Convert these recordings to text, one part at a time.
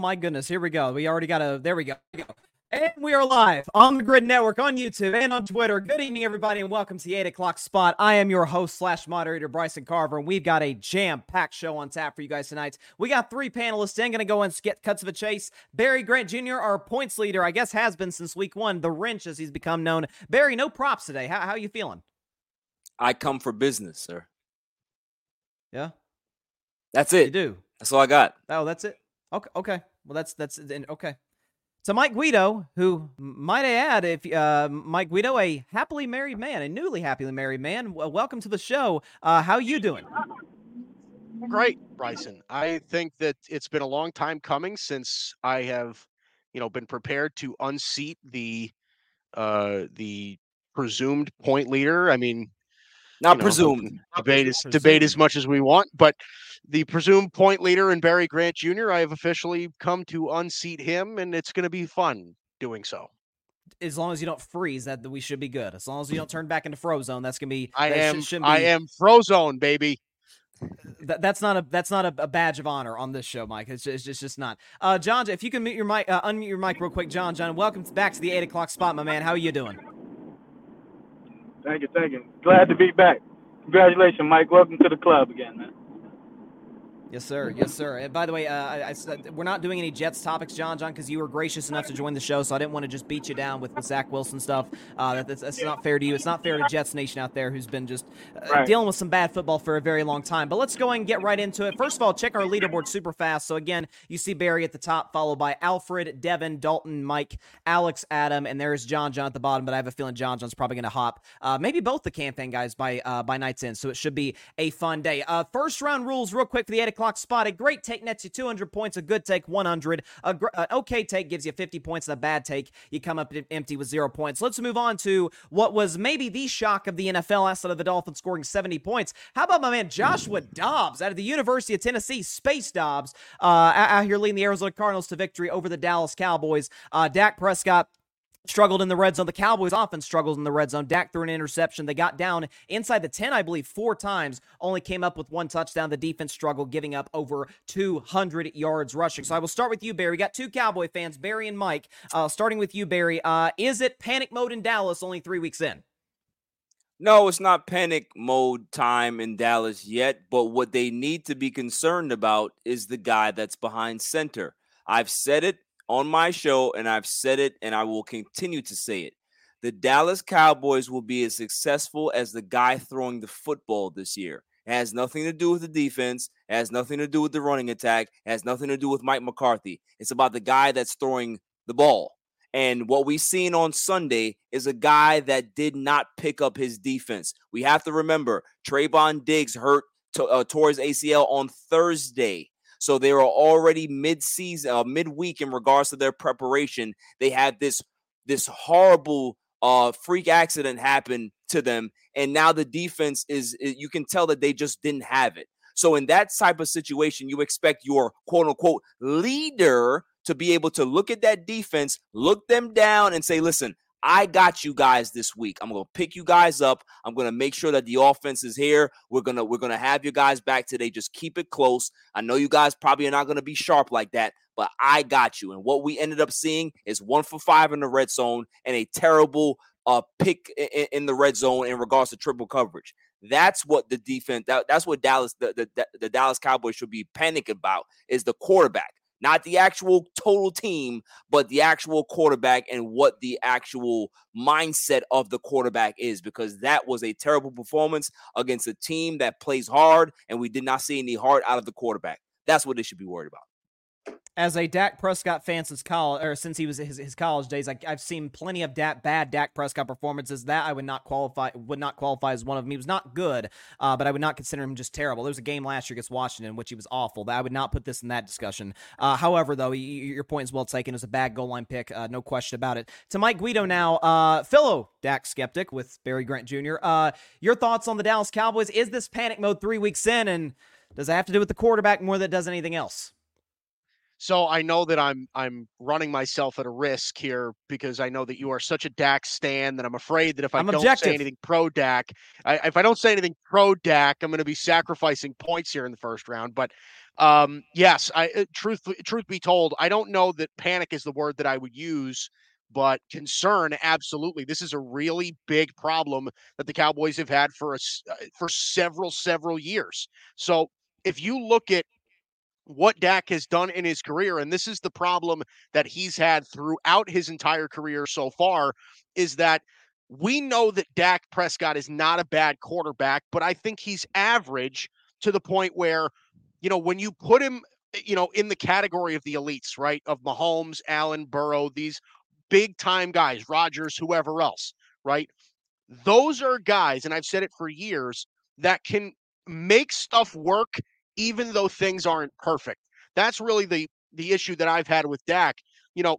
My goodness! Here we go. We already got a. There we go. There we go. And we are live on the Gryd Network, on YouTube, and on Twitter. Good evening, everybody, and welcome to the 8 o'clock spot. I am your host slash moderator, Bryson Carver, and we've got a jam-packed show on tap for you guys tonight. We got three panelists in, going to go and get cuts of a chase. Barry Grant Jr., our points leader, I guess has been since week one, the wrench as he's become known. Barry, no props today. How, how you feeling? I come for business, sir. Yeah? That's it. You do? That's all I got. Oh, that's it? Okay, okay. Well, that's, that's, okay. So Mike Guido, who might I add, if uh, Mike Guido, a happily married man, a newly happily married man, welcome to the show. Uh, how you doing? Great, Bryson. I think that it's been a long time coming since I have, you know, been prepared to unseat the uh the presumed point leader. I mean, not know, presumed. Debate is debate as much as we want, but the presumed point leader in Barry Grant Jr. I have officially come to unseat him, and it's going to be fun doing so. As long as you don't freeze, that we should be good. As long as you don't turn back into Frozone, that's gonna be. I am. Should, be, I am Frozone, baby. That, that's not a that's not a, a, badge of honor on this show, Mike. It's just, it's just not. Uh, John, if you can mute your mic, uh, unmute your mic real quick, John. John, welcome back to the eight o'clock spot, my man. How are you doing? Thank you, thank you. Glad to be back. Congratulations, Mike. Welcome to the club again, man. Yes, sir. Yes, sir. And by the way, uh, I, I, we're not doing any Jets topics, John, John, because you were gracious enough to join the show, so I didn't want to just beat you down with, with Zach Wilson stuff. Uh, that, that's, that's, not fair to you. It's not fair to Jets Nation out there who's been just uh, right. dealing with some bad football for a very long time. But let's go and get right into it. First of all, check our leaderboard super fast. So again, you see Barry at the top, followed by Alfred, Devin, Dalton, Mike, Alex, Adam, and there's John John at the bottom. But I have a feeling John John's probably going to hop, uh, maybe both the campaign guys by uh, by night's end. So it should be a fun day. Uh, first round rules, real quick for the eight o'clock spot. A great take nets you 200 points, a good take 100, a gr- an okay take gives you 50 points, and a bad take you come up empty with zero points. Let's move on to what was maybe the shock of the NFL outside of the Dolphins scoring 70 points. How about my man Joshua Dobbs out of the University of Tennessee, Space Dobbs, uh, out here leading the Arizona Cardinals to victory over the Dallas Cowboys. Uh, Dak Prescott struggled in the red zone. The Cowboys often struggled in the red zone. Dak threw an interception. They got down inside the 10, I believe, four times, only came up with one touchdown. The defense struggled, giving up over 200 yards rushing. So I will start with you, Barry. We got two Cowboy fans, Barry and Mike. Uh, starting with you, Barry. Uh, is it panic mode in Dallas only three weeks in? No, it's not panic mode time in Dallas yet, but what they need to be concerned about is the guy that's behind center. I've said it on my show, and I've said it and I will continue to say it. The Dallas Cowboys will be as successful as the guy throwing the football this year. It has nothing to do with the defense. It has nothing to do with the running attack. It has nothing to do with Mike McCarthy. It's about the guy that's throwing the ball. And what we've seen on Sunday is a guy that did not pick up his defense. We have to remember Trevon Diggs hurt to, uh, towards ACL on Thursday. So they were already mid-season, uh, midweek in regards to their preparation. They had this this horrible uh, freak accident happen to them, and now the defense is. You can tell that they just didn't have it. So in that type of situation, you expect your quote unquote leader to be able to look at that defense, look them down, and say, "Listen, I got you guys this week. I'm gonna pick you guys up. I'm gonna make sure that the offense is here. We're gonna we're gonna have you guys back today. Just keep it close. I know you guys probably are not gonna be sharp like that, but I got you. And what we ended up seeing is one for five in the red zone and a terrible uh pick in, in the red zone in regards to triple coverage. That's what the defense. That, that's what Dallas the, the the Dallas Cowboys should be panicking about is the quarterback not the actual total team, but the actual quarterback and what the actual mindset of the quarterback is, because that was a terrible performance against a team that plays hard, and we did not see any heart out of the quarterback. That's what they should be worried about as a Dak Prescott fan since college, or since he was his, his college days, I, have seen plenty of bad Dak Prescott performances. That I would not qualify would not qualify as one of them. He was not good, uh, but I would not consider him just terrible. There was a game last year against Washington in which he was awful. That I would not put this in that discussion. Uh, however, though, your point is well taken. It was a bad goal line pick, uh, no question about it. To Mike Guido now, uh, fellow Dak skeptic with Barry Grant Jr. Uh, your thoughts on the Dallas Cowboys? Is this panic mode three weeks in, and does it have to do with the quarterback more than it does anything else? So I know that I'm I'm running myself at a risk here because I know that you are such a Dak stan that I'm afraid that if I I'm don't objective. say anything pro Dak, I, if I don't say anything pro Dak, I'm going to be sacrificing points here in the first round. But um, yes, I uh, truth truth be told, I don't know that panic is the word that I would use, but concern absolutely. This is a really big problem that the Cowboys have had for us for several several years. So if you look at what Dak has done in his career, and this is the problem that he's had throughout his entire career so far, is that we know that Dak Prescott is not a bad quarterback, but I think he's average to the point where, you know, when you put him, you know, in the category of the elites, right, of Mahomes, Allen, Burrow, these big time guys, Rodgers, whoever else, right? Those are guys, and I've said it for years, that can make stuff work even though things aren't perfect. That's really the the issue that I've had with Dak. You know,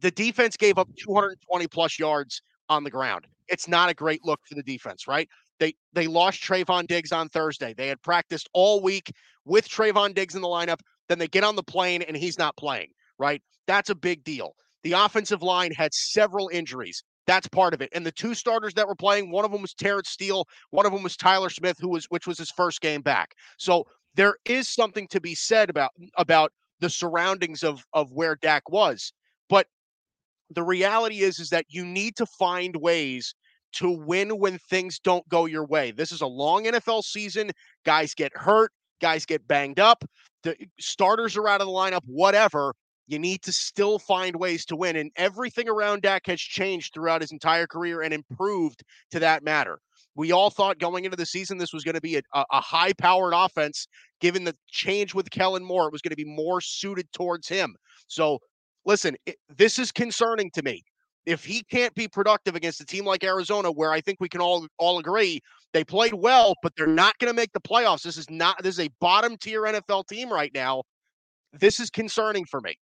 the defense gave up 220 plus yards on the ground. It's not a great look for the defense, right? They they lost Trevon Diggs on Thursday. They had practiced all week with Trevon Diggs in the lineup. Then they get on the plane and he's not playing, right? That's a big deal. The offensive line had several injuries. That's part of it. And the two starters that were playing, one of them was Terence Steele, one of them was Tyler Smith, who was which was his first game back. So there is something to be said about about the surroundings of of where Dak was. But the reality is is that you need to find ways to win when things don't go your way. This is a long NFL season. Guys get hurt, guys get banged up, the eh, starters are out of the lineup, whatever. You need to still find ways to win. And everything around Dak has changed throughout his entire career and improved to that matter. We all thought going into the season this was going to be a, a high powered offense, given the change with Kellen Moore. It was going to be more suited towards him. So, listen, it, this is concerning to me. If he can't be productive against a team like Arizona, where I think we can all all agree they played well, but they're not going to make the playoffs. This is not this is a bottom tier NFL team right now. This is concerning for me.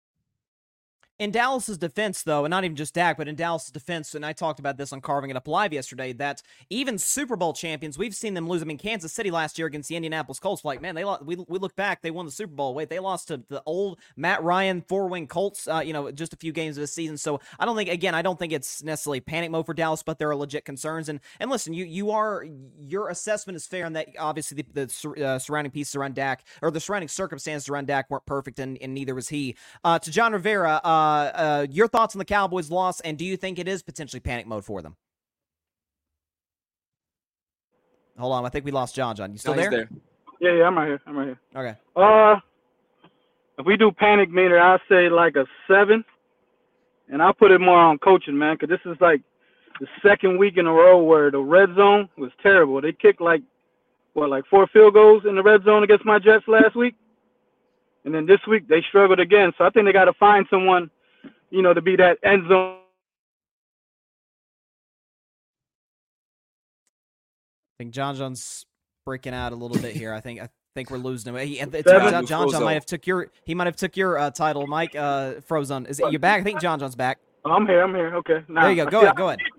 In Dallas's defense, though, and not even just Dak, but in Dallas's defense, and I talked about this on Carving It Up Live yesterday, that even Super Bowl champions, we've seen them lose. I mean, Kansas City last year against the Indianapolis Colts, like, man, they lost, we, we look back, they won the Super Bowl. Wait, they lost to the old Matt Ryan four wing Colts, uh, you know, just a few games of the season. So I don't think, again, I don't think it's necessarily panic mode for Dallas, but there are legit concerns. And and listen, you you are, your assessment is fair, and that obviously the, the uh, surrounding pieces around Dak, or the surrounding circumstances around Dak weren't perfect, and, and neither was he. Uh, to John Rivera, uh, uh, your thoughts on the Cowboys' loss, and do you think it is potentially panic mode for them? Hold on, I think we lost John. John, you still No, he's there? Yeah, yeah, I'm right here. I'm right here. Okay. Uh, if we do panic meter, I'll say like a seven, and I'll put it more on coaching, man, because this is like the second week in a row where the red zone was terrible. They kicked like what, like four field goals in the red zone against my Jets last week, and then this week they struggled again. So I think they got to find someone, you know, to be that end zone. I think John John's breaking out a little bit here. I think I think we're losing him. He, it turns out John John might have took your he might have took your uh, title, Mike. Uh, Frozone, is it you back? I think John John's back. Oh, I'm here. I'm here. Okay. Nah, There you go. Go ahead. Go ahead.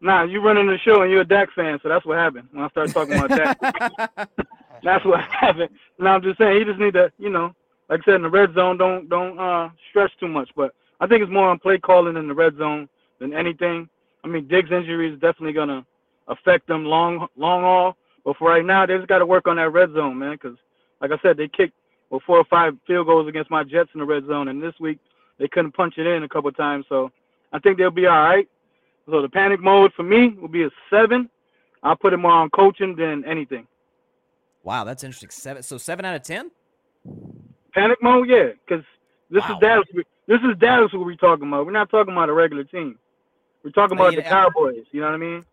Nah, you running the show and you're a Dak fan, so that's what happened when I started talking about Dak. That's what happened. Now I'm just saying he just need to, you know, like I said in the red zone, don't don't uh stretch too much. But I think it's more on play calling in the red zone than anything. I mean, Diggs' injury is definitely gonna affect them long long haul. But for right now, they just got to work on that red zone, man. Because like I said, they kicked well four or five field goals against my Jets in the red zone, and this week they couldn't punch it in a couple of times. So I think they'll be all right. So the panic mode for me will be a seven. I'll put it more on coaching than anything. wow, that's interesting. Seven. So seven out of ten. Panic mode, yeah, because this Wow. is Dallas. This is Dallas who we're talking about. We're not talking about a regular team. We're talking about you the Cowboys. You know what I mean?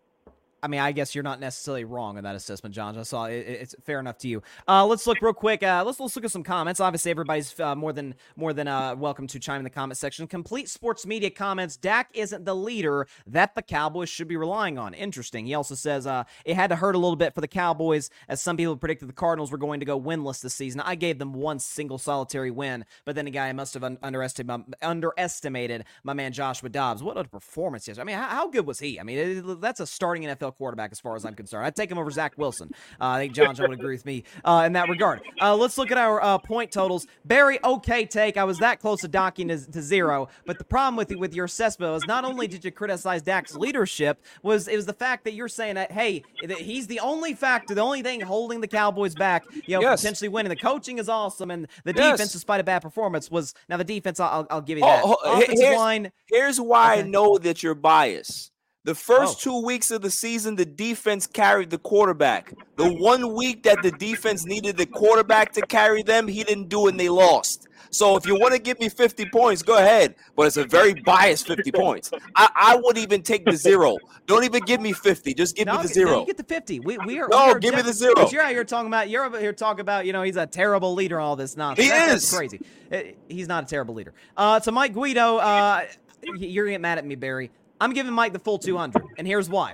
I mean, I guess you're not necessarily wrong in that assessment, John. I saw it, it- it's fair enough to you. Uh, let's look real quick. Uh, let's let's look at some comments. Obviously, everybody's uh, more than more than uh, welcome to chime in the comment section. Complete Sports Media comments: Dak isn't the leader that the Cowboys should be relying on. Interesting. He also says uh, it had to hurt a little bit for the Cowboys, as some people predicted the Cardinals were going to go winless this season. I gave them one single solitary win, but then again, I must have un- underestimated underestimated my man Joshua Dobbs. What a performance! Yesterday. I mean, how, how good was he? I mean, it- that's a starting NFL NFL quarterback, as far as I'm concerned. I'd take him over Zach Wilson. Uh, I think John would agree with me uh, in that regard. Uh, let's look at our uh, point totals. Barry, okay take. I was that close to docking to, to zero, but the problem with with your assessment was not only did you criticize Dak's leadership, was it was the fact that you're saying that hey, that he's the only factor, the only thing holding the Cowboys back, you know, Yes. potentially winning. The coaching is awesome, and the Yes. defense, despite a bad performance, was now the defense. I'll, I'll give you that. Oh, oh, here's- line. Here's why I know that you're biased. The first Oh. two weeks of the season, the defense carried the quarterback. The one week that the defense needed the quarterback to carry them, he didn't do it and they lost. So if you want to give me 50 points, go ahead. But it's a very biased 50 points. I, I would even take the zero. Don't even give me 50. Just give No, me the no, zero. you get the 50. We, we are. No, we are give me the zero. But you're out here talking about. You're over here talking about. You know, he's a terrible leader. All this nonsense. He That- is. crazy. Uh, He's not a terrible leader. Uh, to Mike Guido, uh, you're gonna get mad at me, Barry. I'm giving Mike the full 200, and here's why.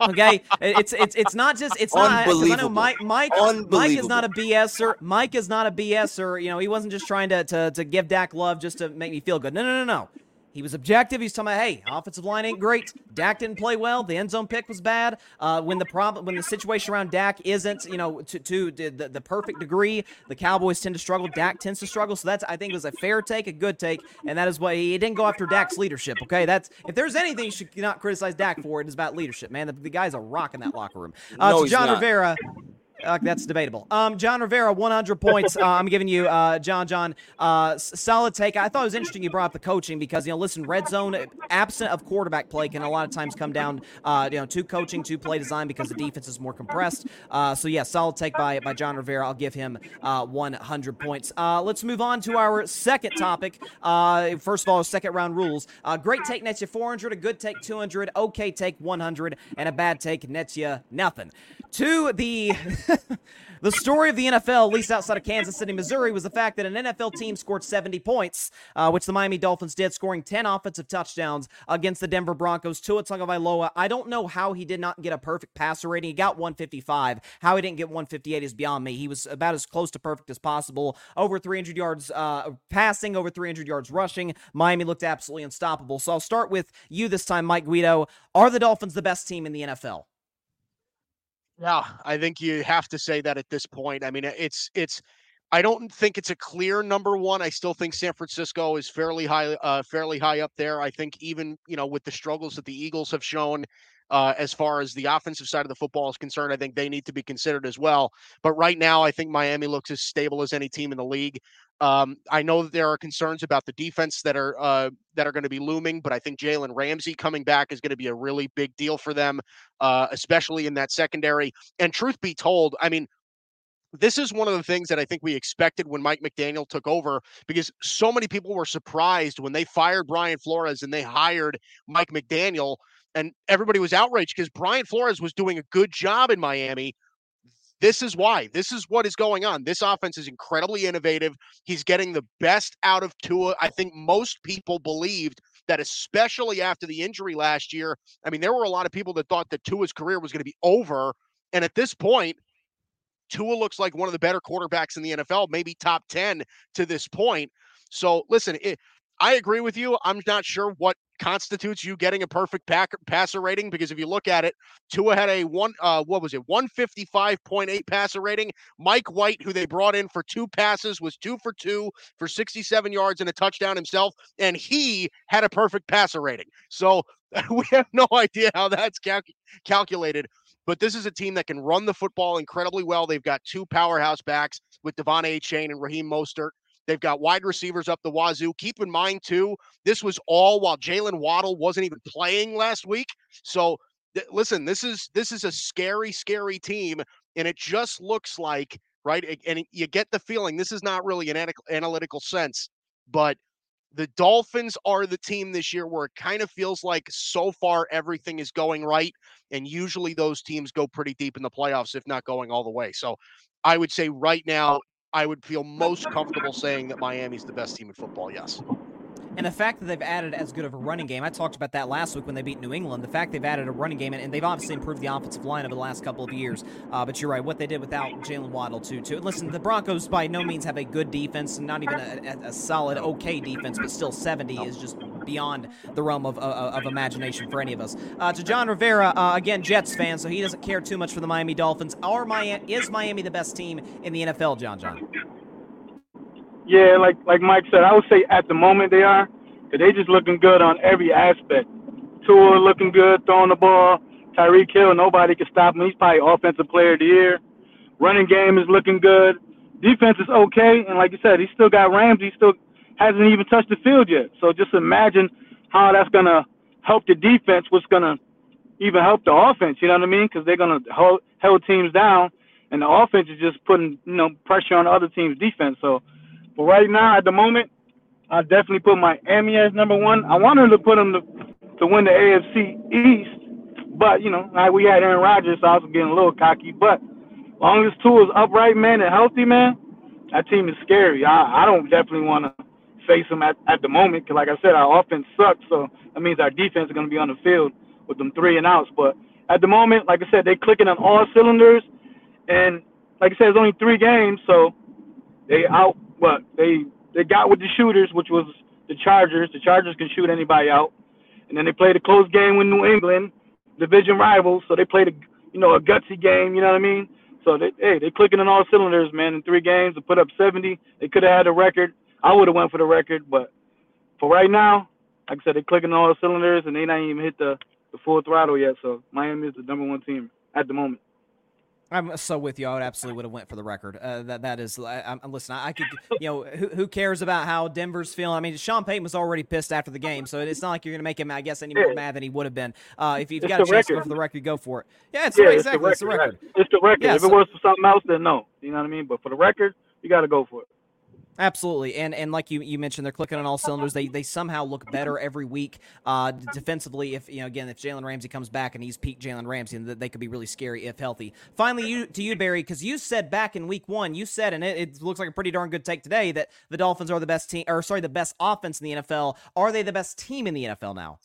Okay, it's it's it's not just it's not. I know Mike Mike Mike is not a BSer. Mike is not a BSer. You know, he wasn't just trying to to to give Dak love just to make me feel good. No, no, no, no. He was objective. He's talking about, hey, offensive line ain't great. Dak didn't play well. The end zone pick was bad. Uh, when the problem, when the situation around Dak isn't, you know, to, to the, the, the perfect degree, the Cowboys tend to struggle. Dak tends to struggle. So that's, I think, was a fair take, a good take, and that is why he didn't go after Dak's leadership. Okay, that's if there's anything you should not criticize Dak for, it is about leadership. Man, the, the guy's a rock in that locker room. Uh, No, he's John not. Rivera. Uh, that's debatable. Um, John Rivera, 100 points. Uh, I'm giving you, uh, John. John, uh, solid take. I thought it was interesting you brought up the coaching because you know, listen, red zone absent of quarterback play can a lot of times come down, uh, you know, to coaching, to play design because the defense is more compressed. Uh, so yeah, solid take by by John Rivera. I'll give him uh, 100 points. Let's move on to our second topic. First of all, second round rules. Great take nets you 400, a good take 200, okay take 100, and a bad take nets you nothing. To the the story of the NFL, at least outside of Kansas City, Missouri, was the fact that an NFL team scored 70 points, uh, which the Miami Dolphins did, scoring 10 offensive touchdowns against the Denver Broncos. Tua Tagovailoa, I don't know how he did not get a perfect passer rating. He got 155. How he didn't get 158 is beyond me. He was about as close to perfect as possible. Over 300 yards uh, passing, over 300 yards rushing. Miami looked absolutely unstoppable. So I'll start with you this time, Mike Guido. Are the Dolphins the best team in the NFL? Yeah, I think you have to say that at this point. I mean, it's it's. I don't think it's a clear number one. I still think San Francisco is fairly high, uh, fairly high up there. I think even you know with the struggles that the Eagles have shown, uh, as far as the offensive side of the football is concerned, I think they need to be considered as well. But right now, I think Miami looks as stable as any team in the league. Um, I know that there are concerns about the defense that are uh, that are going to be looming, but I think Jalen Ramsey coming back is going to be a really big deal for them, uh, especially in that secondary. And truth be told, I mean, this is one of the things that I think we expected when Mike McDaniel took over because so many people were surprised when they fired Brian Flores and they hired Mike McDaniel. And everybody was outraged because Brian Flores was doing a good job in Miami. This is why. This is what is going on. This offense is incredibly innovative. He's getting the best out of Tua. I think most people believed that, especially after the injury last year. I mean, there were a lot of people that thought that Tua's career was going to be over. And at this point, Tua looks like one of the better quarterbacks in the NFL, maybe top 10 to this point. So, listen, it, I agree with you. I'm not sure what constitutes you getting a perfect pack, passer rating because if you look at it, Tua had a one, uh, what was it, 155.8 passer rating. Mike White, who they brought in for two passes, was two for two for 67 yards and a touchdown himself, and he had a perfect passer rating. So we have no idea how that's calc- calculated. But this is a team that can run the football incredibly well. They've got two powerhouse backs with De'Von Achane and Raheem Mostert. They've got wide receivers up the wazoo. Keep in mind, too, this was all while Jaylen Waddle wasn't even playing last week. So th- listen, this is this is a scary, scary team, and it just looks like right. And you get the feeling this is not really an analytical, analytical sense, but the Dolphins are the team this year where it kind of feels like so far everything is going right, and usually those teams go pretty deep in the playoffs, if not going all the way. So I would say right now. I would feel most comfortable saying that Miami's the best team in football. Yes. And the fact that they've added as good of a running game, I talked about that last week when they beat New England. The fact they've added a running game, and, and they've obviously improved the offensive line over the last couple of years. Uh, but you're right, what they did without Jaylen Waddle, too. Too. Listen, the Broncos by no means have a good defense, not even a, a, solid, okay defense, but still 70 is just beyond the realm of, of, of imagination for any of us. Uh, to John Rivera, uh, again, Jets fan, so he doesn't care too much for the Miami Dolphins. Are Miami, is Miami the best team in the NFL, John John? Yeah, like like Mike said, I would say at the moment they are, cause they just looking good on every aspect. Tua looking good, throwing the ball. Tyreek Hill, nobody can stop him. He's probably offensive player of the year. Running game is looking good. Defense is okay, and like you said, he still got Ramsey. He still hasn't even touched the field yet. So just imagine how that's gonna help the defense. What's gonna even help the offense? You know what I mean? Because they're gonna hold, hold teams down, and the offense is just putting you know pressure on the other team's defense. So but right now, at the moment, I definitely put Miami as number one. I wanted to put them to, to win the AFC East, but you know, like we had Aaron Rodgers, so I was getting a little cocky. But long as Tua is upright, man, and healthy, man, that team is scary. I, I don't definitely want to face them at, at the moment because, like I said, our offense sucks. So that means our defense is going to be on the field with them three and outs. But at the moment, like I said, they're clicking on all cylinders. And like I said, it's only three games, so they out but they they got with the shooters, which was the Chargers. The Chargers can shoot anybody out, and then they played a close game with New England, division rivals. So they played a you know a gutsy game. You know what I mean? So they hey they clicking on all cylinders, man. In three games to put up 70, they could have had a record. I would have went for the record, but for right now, like I said, they're clicking on all cylinders, and they not even hit the the full throttle yet. So Miami is the number one team at the moment. I'm so with you. I would absolutely would have went for the record. Uh, that that is. I, am listen. I could. You know, who, who cares about how Denver's feeling? I mean, Sean Payton was already pissed after the game, so it's not like you're going to make him, I guess, any more mad than he would have been. Uh, if you've it's got a chance record. to go for the record, go for it. Yeah, it's, yeah, right, it's exactly. the It's the record. It's the record. Yeah, if so, it was for something else, then no. You know what I mean? But for the record, you got to go for it. Absolutely, and and like you, you mentioned, they're clicking on all cylinders. They they somehow look better every week uh, defensively. If you know, again, if Jalen Ramsey comes back and he's peak Jalen Ramsey, then they could be really scary if healthy. Finally, you to you, Barry, because you said back in week one, you said, and it, it, looks like a pretty darn good take today that the Dolphins are the best team, or sorry, the best offense in the NFL. Are they the best team in the NFL now?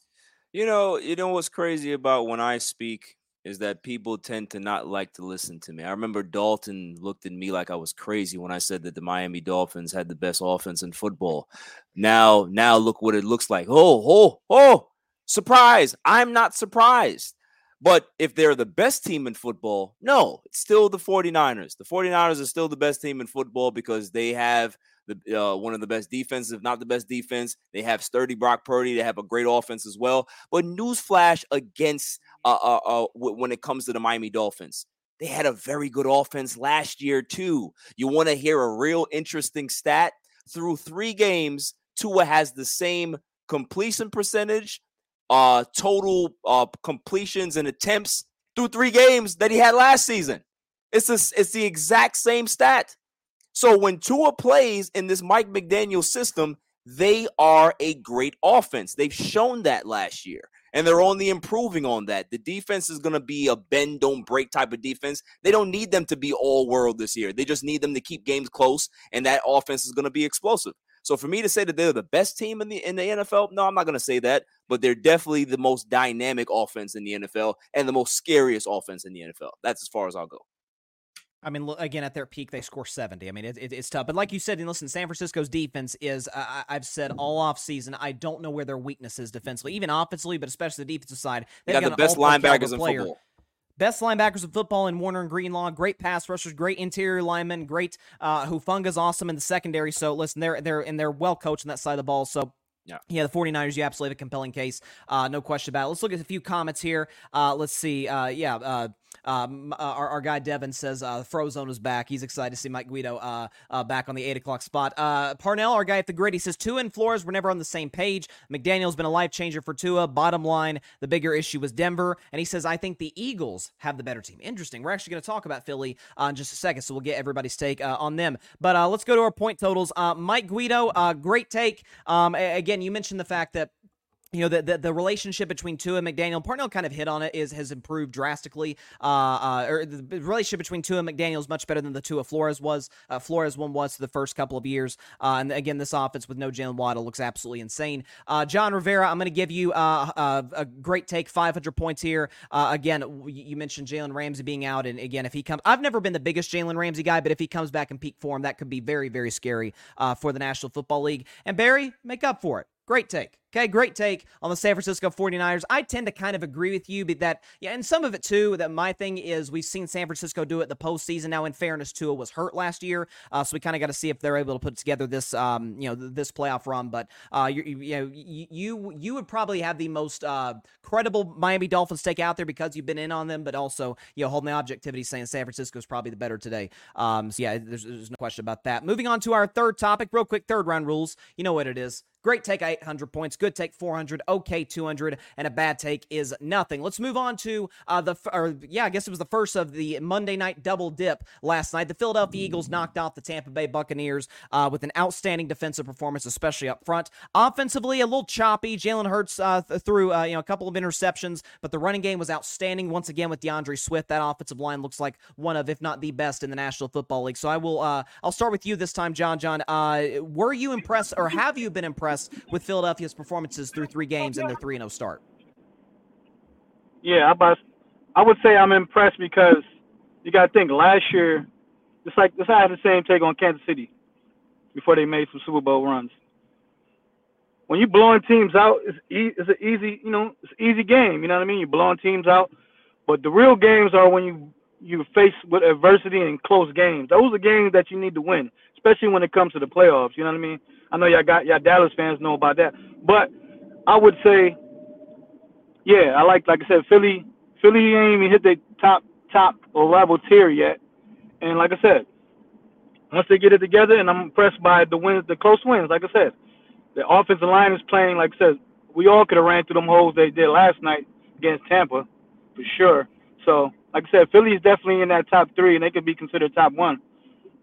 You know, you know what's crazy about when I speak is that people tend to not like to listen to me. I remember Dalton looked at me like I was crazy when I said that the Miami Dolphins had the best offense in football. Now, now look what it looks like. Oh, oh, oh, surprise. I'm not surprised. But if they're the best team in football, no, it's still the 49ers. The 49ers are still the best team in football because they have the uh, one of the best defenses, if not the best defense. They have sturdy Brock Purdy. They have a great offense as well. But newsflash against uh, uh, uh, when it comes to the Miami Dolphins. They had a very good offense last year, too. You want to hear a real interesting stat? Through three games, Tua has the same completion percentage, uh, total uh, completions and attempts through three games that he had last season. It's, a, it's the exact same stat. So when Tua plays in this Mike McDaniel system, they are a great offense. They've shown that last year and they're only improving on that. The defense is going to be a bend don't break type of defense. They don't need them to be all world this year. They just need them to keep games close, and that offense is going to be explosive. So for me to say that they're the best team in the in the NFL, no, I'm not going to say that, but they're definitely the most dynamic offense in the NFL and the most scariest offense in the NFL. That's as far as I'll go. I mean, again, at their peak, they score 70. I mean, it, it, it's tough. But like you said, and listen, San Francisco's defense is, uh, I've said all off season, I don't know where their weakness is defensively, even offensively, but especially the defensive side. They've got the best linebackers in player. football. Best linebackers in football in Warner and Greenlaw. Great pass rushers, great interior linemen, great uh Hufanga's awesome in the secondary. So listen, they're they're and they're well coached on that side of the ball. So yeah. Yeah, the 49ers, you absolutely have a compelling case. Uh, no question about it. Let's look at a few comments here. Uh, let's see. Uh, yeah, uh, um, uh, our, our, guy Devin says uh, Frozone is back. He's excited to see Mike Guido uh, uh, back on the 8 o'clock spot. Uh, Parnell, our guy at the Gryd, he says Tua and Flores were never on the same page. McDaniel's been a life changer for Tua. Bottom line, the bigger issue was Denver. And he says, I think the Eagles have the better team. Interesting. We're actually going to talk about Philly uh, in just a second, so we'll get everybody's take uh, on them. But let's go to our point totals. Mike Guido, great take. Um, again, you mentioned the fact that you know the, the, the relationship between Tua and McDaniel. Parnell kind of hit on it. Is has improved drastically. Uh, uh, or the relationship between Tua and McDaniel is much better than the Tua Flores was. Uh, Flores one was the first couple of years. Uh, and again, this offense with no Jaylen Waddle looks absolutely insane. Uh, John Rivera, I'm going to give you uh, a great take. 500 points here. Uh, again, you mentioned Jalen Ramsey being out, and again, if he comes, I've never been the biggest Jalen Ramsey guy, but if he comes back in peak form, that could be very very scary uh, for the National Football League. And Barry, make up for it. Great take. Okay, great take on the San Francisco 49ers. I tend to kind of agree with you, but that, yeah, and some of it too, that my thing is we've seen San Francisco do it the postseason. Now, in fairness, Tua was hurt last year, uh, so we kind of got to see if they're able to put together this, um, you know, this playoff run. But, uh, you, you know, you, you would probably have the most uh, credible Miami Dolphins take out there because you've been in on them, but also, you know, holding the objectivity saying San Francisco is probably the better today. Um, so, yeah, there's, there's no question about that. Moving on to our third topic, real quick, third round rules. You know what it is. Great take 800 points, good take 400, okay 200, and a bad take is nothing. Let's move on to uh, the, or yeah, I guess it was the first of the Monday night double dip last night. The Philadelphia Eagles knocked off the Tampa Bay Buccaneers uh, with an outstanding defensive performance, especially up front. Offensively, a little choppy. Jalen Hurts uh, threw uh, you know a couple of interceptions, but the running game was outstanding once again with D'Andre Swift. That offensive line looks like one of, if not the best, in the National Football League. So I will, uh, I'll start with you this time, John. John, uh, were you impressed, or have you been impressed? with Philadelphia's performances through three games and their 3 0 start? Yeah, I, I would say I'm impressed because you got to think last year, it's like this. I had the same take on Kansas City before they made some Super Bowl runs. When you're blowing teams out, it's e- it's an easy, you know, it's easy game. You know what I mean? You're blowing teams out, but the real games are when you you face with adversity and close games. Those are games that you need to win, especially when it comes to the playoffs. You know what I mean? I know y'all got y'all Dallas fans know about that, but I would say, yeah, I like like I said, Philly. Philly ain't even hit the top top or level tier yet, and like I said, once they get it together, and I'm impressed by the wins, the close wins. Like I said, the offensive line is playing. Like I said, we all could have ran through them holes they did last night against Tampa, for sure. So, like I said, Philly is definitely in that top three, and they could be considered top one,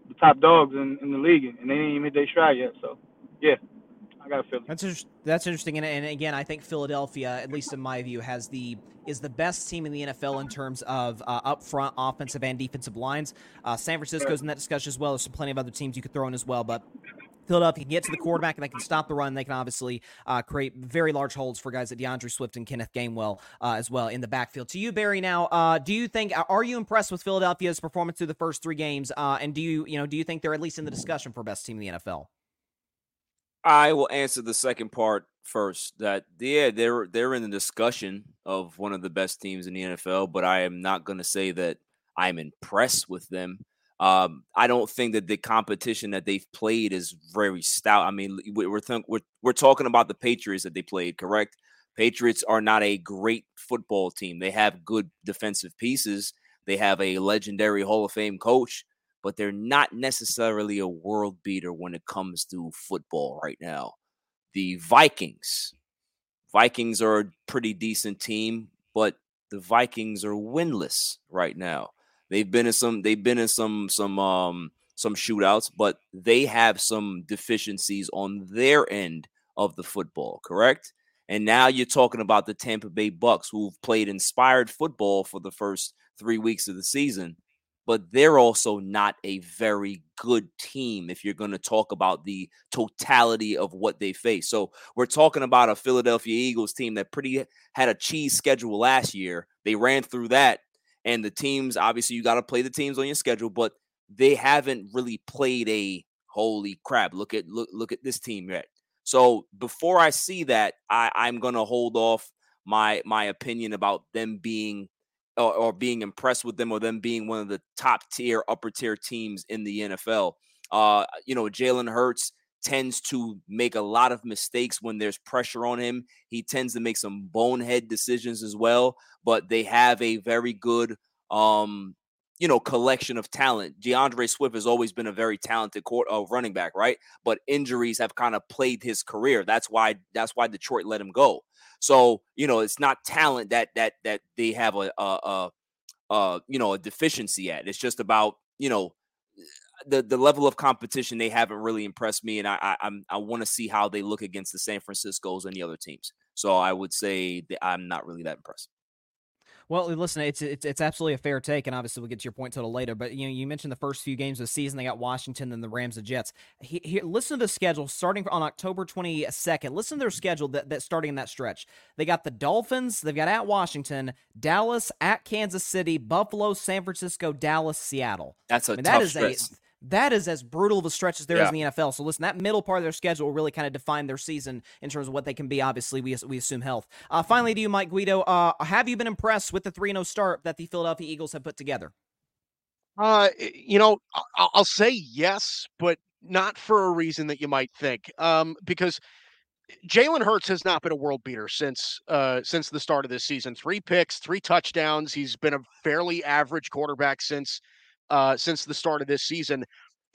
the top dogs in, in the league, and they ain't even hit their stride yet. So yeah, I got a. That's inter- that's interesting, and, and again, I think Philadelphia, at least in my view, has the is the best team in the NFL in terms of uh, up front offensive and defensive lines. Uh, San Francisco's in that discussion as well. There's plenty of other teams you could throw in as well, but Philadelphia can get to the quarterback and they can stop the run. They can obviously uh, create very large holes for guys like D'Andre Swift and Kenneth Gainwell uh, as well in the backfield. To you, Barry. Now, uh, do you think are you impressed with Philadelphia's performance through the first three games? Uh, and do you you know do you think they're at least in the discussion for best team in the NFL? I will answer the second part first. That yeah, they're they're in the discussion of one of the best teams in the NFL, but I am not going to say that I'm impressed with them. Um, I don't think that the competition that they've played is very stout. I mean, we're th- we're we're talking about the Patriots that they played, correct? Patriots are not a great football team. They have good defensive pieces. They have a legendary Hall of Fame coach, but they're not necessarily a world beater when it comes to football right now. The Vikings, Vikings are a pretty decent team, but the Vikings are winless right now. They've been in some they've been in some some um some shootouts, but they have some deficiencies on their end of the football, correct? And now you're talking about the Tampa Bay Bucks who've played inspired football for the first 3 weeks of the season but they're also not a very good team if you're going to talk about the totality of what they face. So we're talking about a Philadelphia Eagles team that pretty had a cheese schedule last year. They ran through that, and the teams obviously you got to play the teams on your schedule, but they haven't really played a holy crap. Look at look look at this team yet. So before I see that, I, I'm going to hold off my my opinion about them being or, or, being impressed with them or them being one of the top tier, upper tier teams in the NFL. Uh, you know, Jalen Hurts tends to make a lot of mistakes when there's pressure on him. He tends to make some bonehead decisions as well, but they have a very good um you know collection of talent. D'Andre Swift has always been a very talented court, uh, running back, right? But injuries have kind of played his career. That's why that's why Detroit let him go. So you know, it's not talent that that that they have a a, a, a you know a deficiency at. It's just about you know the the level of competition they haven't really impressed me, and I I, I want to see how they look against the San Francisco's and the other teams. So I would say that I'm not really that impressed. Well, listen, it's, it's it's absolutely a fair take, and obviously we'll get to your point total later. But you know, you mentioned the first few games of the season. They got Washington, then the Rams, the Jets. He, he, listen to the schedule starting on October twenty second. Listen to their schedule that, that starting in that stretch. They got the Dolphins. They've got at Washington, Dallas, at Kansas City, Buffalo, San Francisco, Dallas, Seattle. That's a I mean, that is stretch. a that is as brutal of a stretch as there Yeah. is in the NFL. So listen, that middle part of their schedule will really kind of define their season in terms of what they can be. Obviously, we we assume health. Uh, finally, to you, Mike Guido, uh, have you been impressed with the three 0 start that the Philadelphia Eagles have put together? Uh, you know, I'll, I'll say yes, but not for a reason that you might think. Um, because Jalen Hurts has not been a world beater since uh since the start of this season. Three picks, three touchdowns. He's been a fairly average quarterback since uh since the start of this season.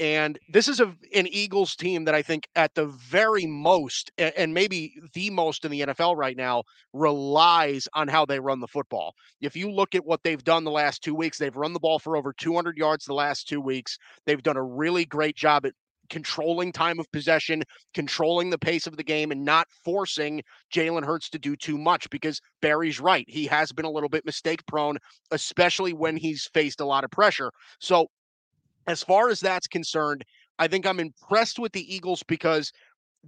And this is a an Eagles team that I think at the very most and maybe the most in the NFL right now relies on how they run the football. If you look at what they've done the last 2 weeks, they've run the ball for over 200 yards the last 2 weeks. They've done a really great job at controlling time of possession, controlling the pace of the game, and not forcing Jalen Hurts to do too much because Barry's right. He has been a little bit mistake prone, especially when he's faced a lot of pressure. So, as far as that's concerned, I think I'm impressed with the Eagles because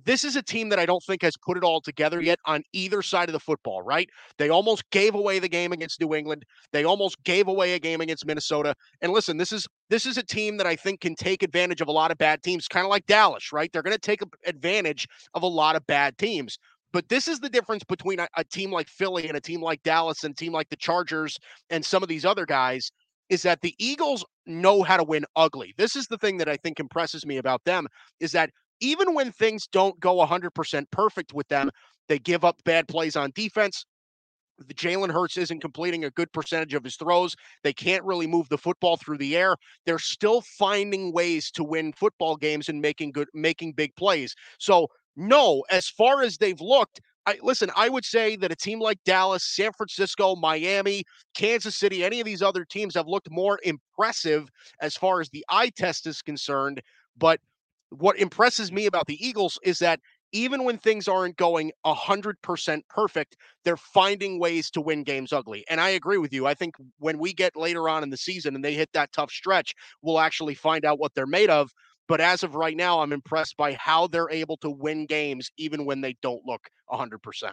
this is a team that I don't think has put it all together yet on either side of the football, right? They almost gave away the game against New England. They almost gave away a game against Minnesota. And listen, this is this is a team that I think can take advantage of a lot of bad teams, kind of like Dallas, right? They're going to take advantage of a lot of bad teams. But this is the difference between a, a team like Philly and a team like Dallas and a team like the Chargers and some of these other guys is that the Eagles know how to win ugly. This is the thing that I think impresses me about them is that even when things don't go 100% perfect with them, they give up bad plays on defense. The Jalen Hurts isn't completing a good percentage of his throws. They can't really move the football through the air. They're still finding ways to win football games and making good making big plays. So, no, as far as they've looked, I listen, I would say that a team like Dallas, San Francisco, Miami, Kansas City, any of these other teams have looked more impressive as far as the eye test is concerned, but what impresses me about the Eagles is that even when things aren't going 100% perfect, they're finding ways to win games ugly. And I agree with you. I think when we get later on in the season and they hit that tough stretch, we'll actually find out what they're made of. But as of right now, I'm impressed by how they're able to win games even when they don't look 100%.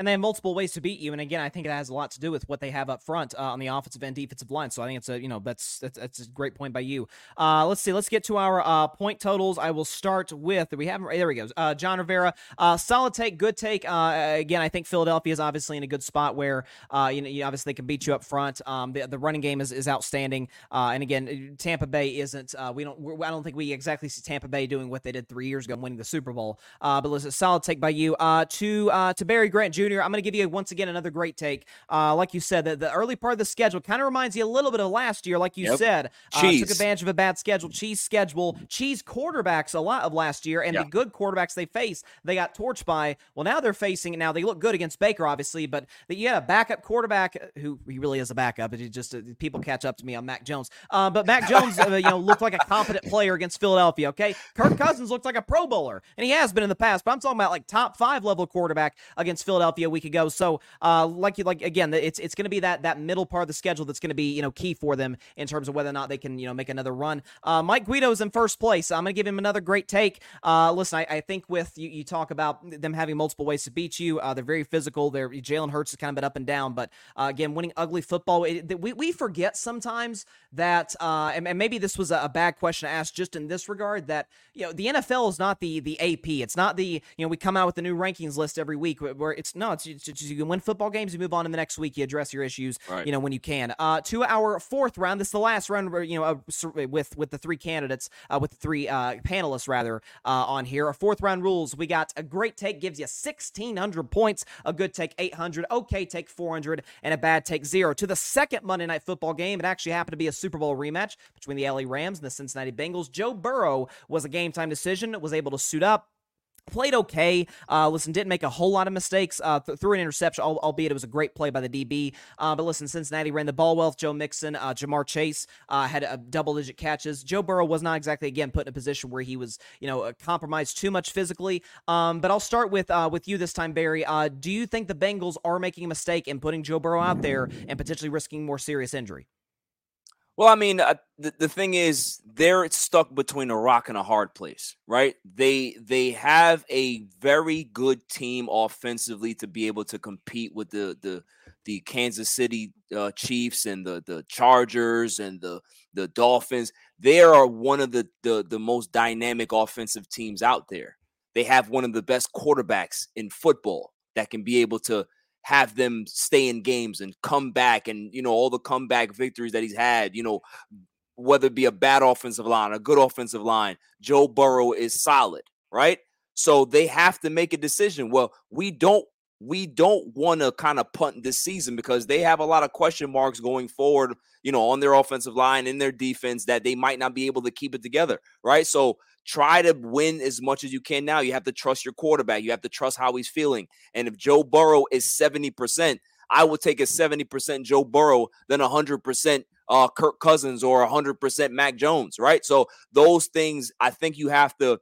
And they have multiple ways to beat you. And again, I think it has a lot to do with what they have up front uh, on the offensive and defensive line. So I think it's a you know that's that's, that's a great point by you. Uh, let's see. Let's get to our uh, point totals. I will start with we have there we go. Uh, John Rivera, uh, solid take, good take. Uh, again, I think Philadelphia is obviously in a good spot where you know you obviously can beat you up front. Um, the, the running game is, is outstanding. And again, Tampa Bay isn't. We don't. I don't think we exactly see Tampa Bay doing what they did three years ago, winning the Super Bowl. But listen, solid take by you. To to Barry Grant Jr. I'm going to give you once again another great take. Uh, like you said, the, the early part of the schedule kind of reminds you a little bit of last year, like you Yep. said. Uh, took advantage of a bad schedule, cheese schedule, cheese quarterbacks a lot of last year, and Yeah. the good quarterbacks they faced, they got torched by. Well, now they're facing. It now they look good against Baker, obviously, but the, yeah, a backup quarterback who he really is a backup. It just uh, people catch up to me on Mac Jones. Uh, but Mac Jones, uh, you know, looked like a competent player against Philadelphia. Okay, Kirk Cousins looked like a Pro Bowler, and he has been in the past. But I'm talking about like top five level quarterback against Philadelphia a week ago. So, uh, like you like again, it's it's going to be that that middle part of the schedule that's going to be you know key for them in terms of whether or not they can you know make another run. Uh, Mike Guido's in first place. I'm going to give him another great take. Uh, listen, I, I think with you, you talk about them having multiple ways to beat you. Uh, they're very physical. They're Jalen Hurts has kind of been up and down, but uh, again, winning ugly football. It, we we forget sometimes that, uh, and, and maybe this was a, a bad question to ask just in this regard that you know the NFL is not the the AP. It's not the you know we come out with the new rankings list every week where- it's no, it's, it's, it's you can win football games, you move on in the next week, you address your issues, Right. you know when you can. Uh, to our fourth round, this is the last round where you know uh, with with the three candidates, uh, with the three uh, panelists rather uh, on here. Our fourth round rules: we got a great take gives you sixteen hundred points, a good take eight hundred, okay take four hundred, and a bad take zero. To the second Monday Night Football game, it actually happened to be a Super Bowl rematch between the LA Rams and the Cincinnati Bengals. Joe Burrow was a game time decision, was able to suit up. Played okay. Uh, listen, didn't make a whole lot of mistakes. Uh, th- threw an interception, albeit it was a great play by the DB. Uh, but listen, Cincinnati ran the ball well. Joe Mixon, uh, Ja'Marr Chase uh, had a double-digit catches. Joe Burrow was not exactly again put in a position where he was, you know, uh, compromised too much physically. Um, but I'll start with uh, with you this time, Barry. Uh, do you think the Bengals are making a mistake in putting Joe Burrow out there and potentially risking more serious injury? Well, I mean, uh, the, the thing is, they're stuck between a rock and a hard place, right? They they have a very good team offensively to be able to compete with the the the Kansas City uh, Chiefs and the the Chargers and the the Dolphins. They are one of the, the the most dynamic offensive teams out there. They have one of the best quarterbacks in football that can be able to have them stay in games and come back and you know all the comeback victories that he's had you know whether it be a bad offensive line a good offensive line joe burrow is solid right so they have to make a decision well we don't we don't want to kind of punt this season because they have a lot of question marks going forward, you know, on their offensive line in their defense that they might not be able to keep it together, right? So try to win as much as you can now. You have to trust your quarterback. You have to trust how he's feeling. And if Joe Burrow is 70%, I would take a 70% Joe Burrow than 100% uh, Kirk Cousins or 100% Mac Jones, right? So those things I think you have to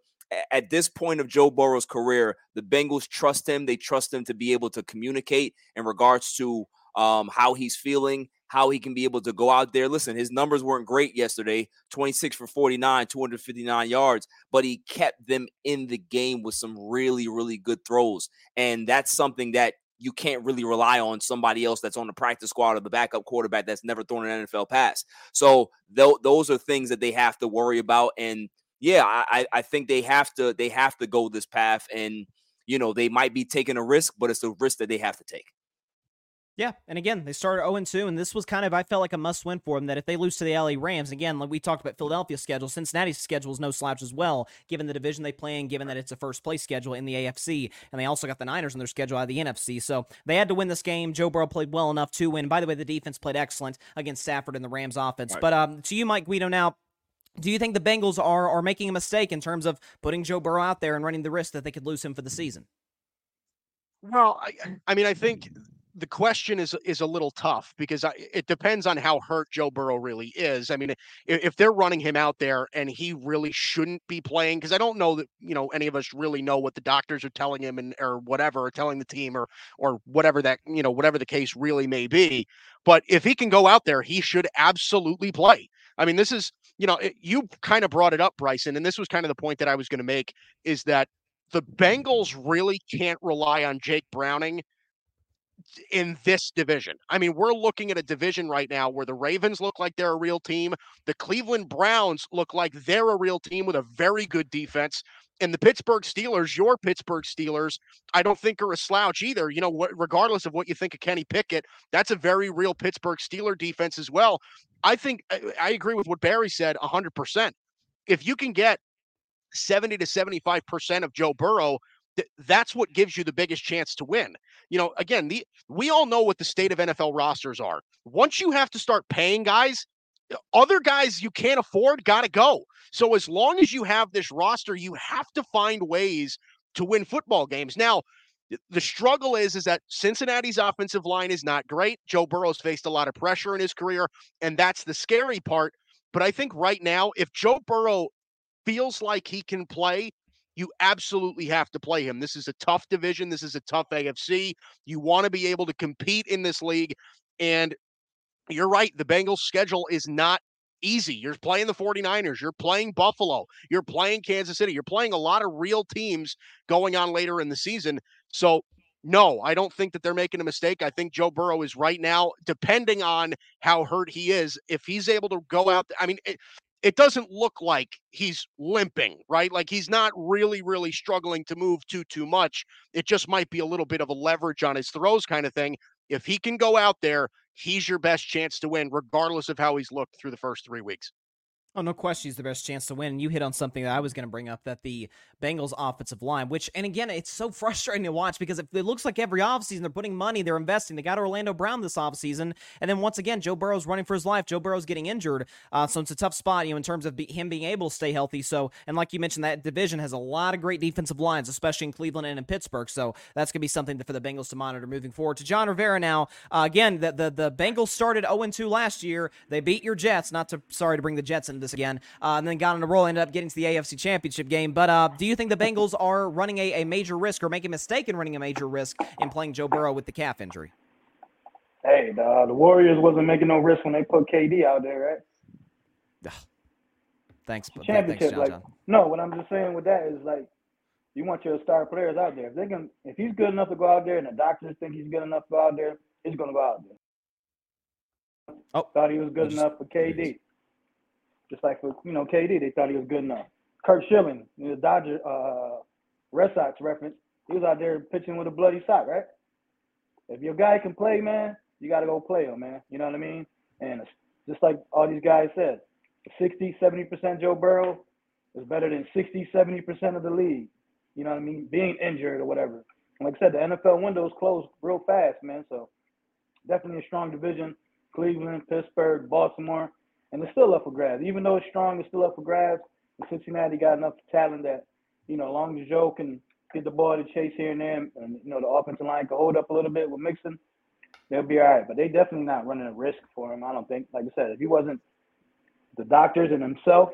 at this point of Joe Burrow's career, the Bengals trust him. They trust him to be able to communicate in regards to um, how he's feeling, how he can be able to go out there. Listen, his numbers weren't great yesterday 26 for 49, 259 yards, but he kept them in the game with some really, really good throws. And that's something that you can't really rely on somebody else that's on the practice squad or the backup quarterback that's never thrown an NFL pass. So th- those are things that they have to worry about. And yeah, I, I think they have to they have to go this path, and you know they might be taking a risk, but it's a risk that they have to take. Yeah, and again, they started 0 2, and this was kind of, I felt like a must win for them. That if they lose to the LA Rams, again, like we talked about Philadelphia's schedule, Cincinnati's schedule is no slouch as well, given the division they play in, given that it's a first place schedule in the AFC, and they also got the Niners in their schedule out of the NFC. So they had to win this game. Joe Burrow played well enough to win. By the way, the defense played excellent against Stafford and the Rams offense. Right. But um, to you, Mike Guido, now, do you think the Bengals are are making a mistake in terms of putting Joe Burrow out there and running the risk that they could lose him for the season? Well, I, I mean, I think the question is is a little tough because I, it depends on how hurt Joe Burrow really is. I mean, if, if they're running him out there and he really shouldn't be playing, because I don't know that you know any of us really know what the doctors are telling him and or whatever, or telling the team or or whatever that you know whatever the case really may be. But if he can go out there, he should absolutely play. I mean, this is you know, it, you kind of brought it up, Bryson, and this was kind of the point that I was going to make is that the Bengals really can't rely on Jake Browning in this division. I mean, we're looking at a division right now where the Ravens look like they're a real team. The Cleveland Browns look like they're a real team with a very good defense. And the Pittsburgh Steelers, your Pittsburgh Steelers, I don't think are a slouch either. You know, regardless of what you think of Kenny Pickett, that's a very real Pittsburgh Steeler defense as well. I think I agree with what Barry said 100%. If you can get 70 to 75% of Joe Burrow, th- that's what gives you the biggest chance to win. You know, again, the we all know what the state of NFL rosters are. Once you have to start paying guys, uh, other guys you can't afford got to go. So as long as you have this roster, you have to find ways to win football games. Now, the struggle is is that Cincinnati's offensive line is not great. Joe Burrow's faced a lot of pressure in his career, and that's the scary part. But I think right now, if Joe Burrow feels like he can play, you absolutely have to play him. This is a tough division. This is a tough AFC. You want to be able to compete in this league. And you're right, the Bengals' schedule is not easy. You're playing the 49ers, you're playing Buffalo, you're playing Kansas City, you're playing a lot of real teams going on later in the season. So, no, I don't think that they're making a mistake. I think Joe Burrow is right now, depending on how hurt he is, if he's able to go out, I mean, it, it doesn't look like he's limping, right? Like he's not really, really struggling to move too, too much. It just might be a little bit of a leverage on his throws kind of thing. If he can go out there, he's your best chance to win, regardless of how he's looked through the first three weeks. Oh, no question, he's the best chance to win. And you hit on something that I was going to bring up that the Bengals offensive line, which, and again, it's so frustrating to watch because it, looks like every offseason they're putting money, they're investing. They got Orlando Brown this offseason. And then once again, Joe Burrow's running for his life. Joe Burrow's getting injured. Uh, so it's a tough spot, you know, in terms of be, him being able to stay healthy. So, and like you mentioned, that division has a lot of great defensive lines, especially in Cleveland and in Pittsburgh. So that's going to be something for the Bengals to monitor moving forward. To John Rivera now, uh, again, the, the, the Bengals started 0 2 last year. They beat your Jets. Not to, sorry to bring the Jets into this again. Uh, and then got on a roll, ended up getting to the AFC Championship game. But uh, do you think the Bengals are running a, a major risk or making a mistake in running a major risk in playing Joe Burrow with the calf injury? Hey, the, the Warriors wasn't making no risk when they put KD out there, right? Thanks, championship. Thanks, John, like, John. no, what I'm just saying with that is like, you want your star players out there. If they can, if he's good enough to go out there, and the doctors think he's good enough to go out there, he's gonna go out there. Oh. thought he was good Just- enough for KD. Just like for you know KD, they thought he was good enough. Curt Schilling, the Dodger, uh, Red Sox reference, he was out there pitching with a bloody sock, right? If your guy can play, man, you got to go play him, man. You know what I mean? And just like all these guys said, 60, 70% Joe Burrow is better than 60, 70% of the league. You know what I mean? Being injured or whatever. And like I said, the NFL windows closed real fast, man. So definitely a strong division. Cleveland, Pittsburgh, Baltimore, and it's still up for grabs. Even though it's strong, it's still up for grabs. And Cincinnati got enough talent that, you know, as long as Joe can get the ball to chase here and there, and you know the offensive line can hold up a little bit with Mixon, they'll be all right. But they definitely not running a risk for him. I don't think. Like I said, if he wasn't the doctors and himself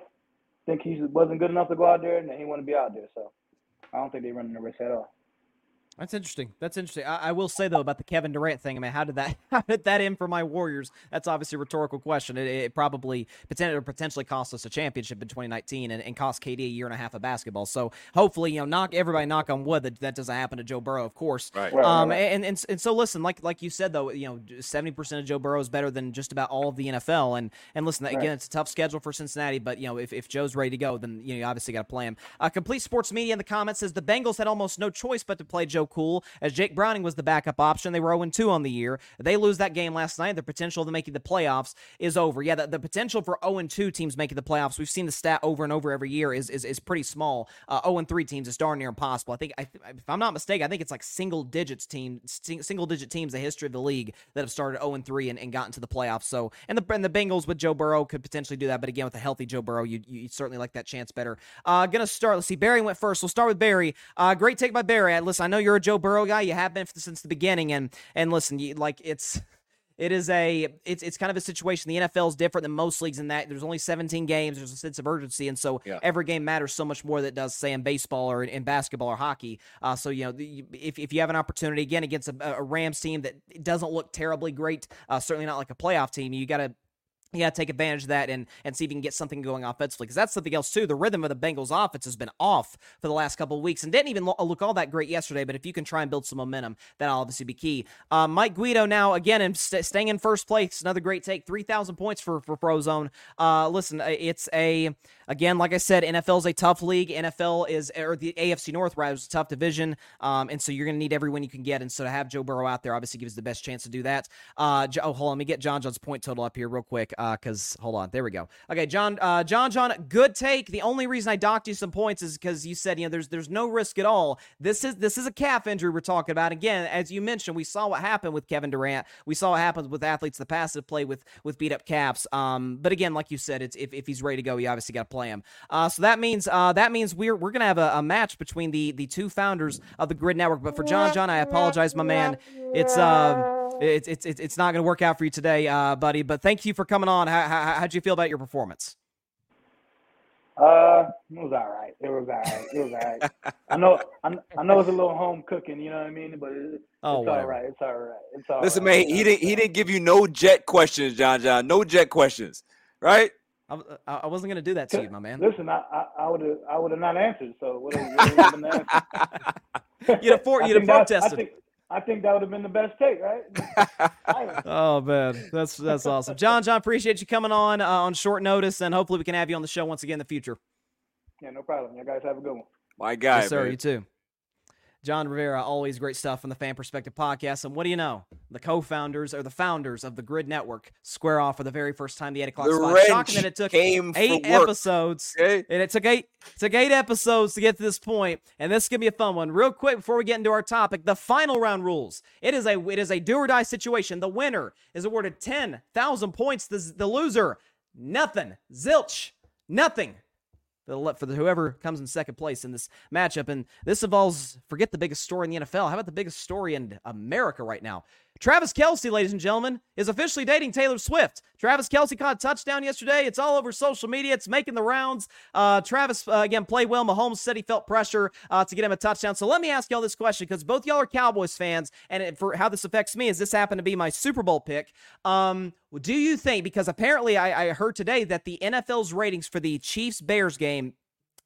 think he wasn't good enough to go out there, then he wouldn't be out there. So I don't think they're running a risk at all. That's interesting. That's interesting. I, I will say though about the Kevin Durant thing. I mean, how did that how did that end for my Warriors? That's obviously a rhetorical question. It, it probably potentially potentially cost us a championship in 2019 and, and cost KD a year and a half of basketball. So hopefully, you know, knock everybody knock on wood that that doesn't happen to Joe Burrow, of course. Right. Right, Um, right. and, and and so listen, like like you said though, you know, seventy percent of Joe Burrow is better than just about all of the NFL. And and listen, again, Right. it's a tough schedule for Cincinnati, but you know, if, if Joe's ready to go, then you know, you obviously got to play him. Uh, Complete Sports Media in the comments says the Bengals had almost no choice but to play Joe Cool, as Jake Browning was the backup option. They were 0 2 on the year. They lose that game last night. The potential of making the playoffs is over. Yeah, the, the potential for 0 2 teams making the playoffs, we've seen the stat over and over every year, is is, is pretty small. Uh, 0 3 teams is darn near impossible. I think, I, if I'm not mistaken, I think it's like single digits team, single digit teams the history of the league that have started 0 3 and, and gotten to the playoffs. So, and the and the Bengals with Joe Burrow could potentially do that. But again, with a healthy Joe Burrow, you you certainly like that chance better. Uh, gonna start. Let's see. Barry went first. We'll start with Barry. Uh, great take by Barry. Listen, I know you're a Joe Burrow guy. You have been since the beginning, and and listen, you, like it's. It is a it's it's kind of a situation. The NFL is different than most leagues in that there's only 17 games. There's a sense of urgency, and so Yeah. every game matters so much more than it does, say, in baseball or in, in basketball or hockey. Uh, so you know, the, if if you have an opportunity again against a, a Rams team that doesn't look terribly great, uh, certainly not like a playoff team, you got to you got to take advantage of that and, and see if you can get something going offensively because that's something else too. The rhythm of the Bengals offense has been off for the last couple of weeks and didn't even lo- look all that great yesterday. But if you can try and build some momentum, that'll obviously be key. Uh, Mike Guido now again and st- staying in first place. Another great take, three thousand points for for Frozone. Uh, listen, uh, it's a again like I said, NFL's a tough league. NFL is or the AFC North rather is a tough division, um, and so you're going to need every win you can get. And so to have Joe Burrow out there obviously gives the best chance to do that. Uh, oh, hold on, let me get John John's point total up here real quick. Because hold on, there we go. Okay, John, uh, John, John, good take. The only reason I docked you some points is because you said you know there's there's no risk at all. This is this is a calf injury we're talking about. Again, as you mentioned, we saw what happened with Kevin Durant. We saw what happens with athletes the that play with with beat up calves. Um, but again, like you said, it's if, if he's ready to go, you obviously got to play him. Uh, so that means uh, that means we're we're gonna have a, a match between the the two founders of the Gryd Network. But for John, John, I apologize, my man. It's um. It's it's it's it's not going to work out for you today, uh, buddy. But thank you for coming on. How, how how'd you feel about your performance? Uh, it was all right. It was all right. It was all right. I know. I, I know it's a little home cooking. You know what I mean? But it, Oh, it's all whatever. right. It's all right. It's all Listen, right. man, he didn't he didn't give you no jet questions, John John. No jet questions, right? I, w- I I wasn't going to do that to you, my man. Listen, I I would have I would have not answered. So what? what have been You'd have for- I you'd have I protested. think, I think that would have been the best take, right? Oh man, that's that's awesome, John. John, appreciate you coming on uh, on short notice, and hopefully we can have you on the show once again in the future. yeah, no problem. You guys have a good one. My guy, yes, sir. man. You too. John Rivera, always great stuff from the Pham Perspective podcast. And what do you know? The co-founders or the founders of the Gryd Network square off for the very first time the eight o'clock The spot. Shocking that it took eight episodes. Okay? And it took eight took eight episodes to get to this point. point, and this is gonna be a fun one. Real quick before we get into our topic, the final round rules. It is a it is a do or die situation. The winner is awarded ten thousand points. The the loser nothing. Zilch nothing. For, for whoever comes in second place in this matchup, and this involves forget the biggest story in the NFL. How about the biggest story in America right now? Travis Kelce, ladies and gentlemen, is officially dating Taylor Swift. Travis Kelce caught a touchdown yesterday. It's all over social media. It's making the rounds. Uh, Travis, uh, again, played well. Mahomes said he felt pressure uh, to get him a touchdown. So let me ask y'all this question because both y'all are Cowboys fans, and it, for how this affects me is this happened to be my Super Bowl pick. Um, do you think, because apparently I, I heard today that the NFL's ratings for the Chiefs Bears game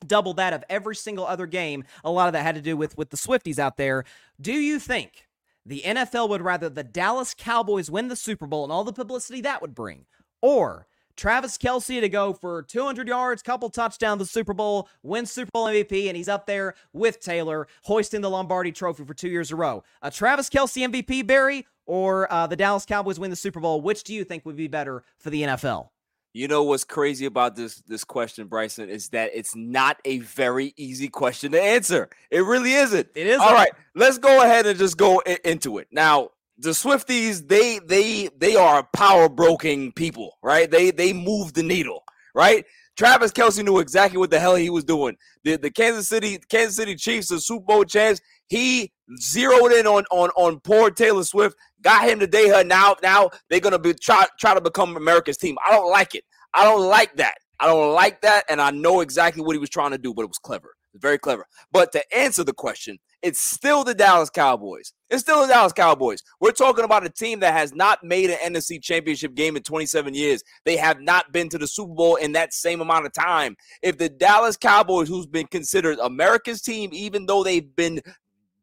double that of every single other game. A lot of that had to do with with the Swifties out there. Do you think the NFL would rather the Dallas Cowboys win the Super Bowl and all the publicity that would bring, or Travis Kelce to go for 200 yards, couple touchdowns, the Super Bowl, win Super Bowl MVP, and he's up there with Taylor, hoisting the Lombardi Trophy for two years in a row. A Travis Kelce MVP, Barry, or uh, the Dallas Cowboys win the Super Bowl? Which do you think would be better for the NFL? You know what's crazy about this this question, Bryson, is that it's not a very easy question to answer. It really isn't. It is. All right, let's go ahead and just go I- into it. Now, the Swifties, they they they are power broking people, right? They they move the needle, right? Travis Kelce knew exactly what the hell he was doing. The the Kansas City Kansas City Chiefs, the Super Bowl champs, he zeroed in on on on poor Taylor Swift, got him to date her. Now now they're gonna be try try to become America's team. I don't like it. I don't like that. I don't like that, and I know exactly what he was trying to do, but it was clever. Very clever. But to answer the question, it's still the Dallas Cowboys. It's still the Dallas Cowboys. We're talking about a team that has not made an NFC championship game in 27 years. They have not been to the Super Bowl in that same amount of time. If the Dallas Cowboys, who's been considered America's team, even though they've been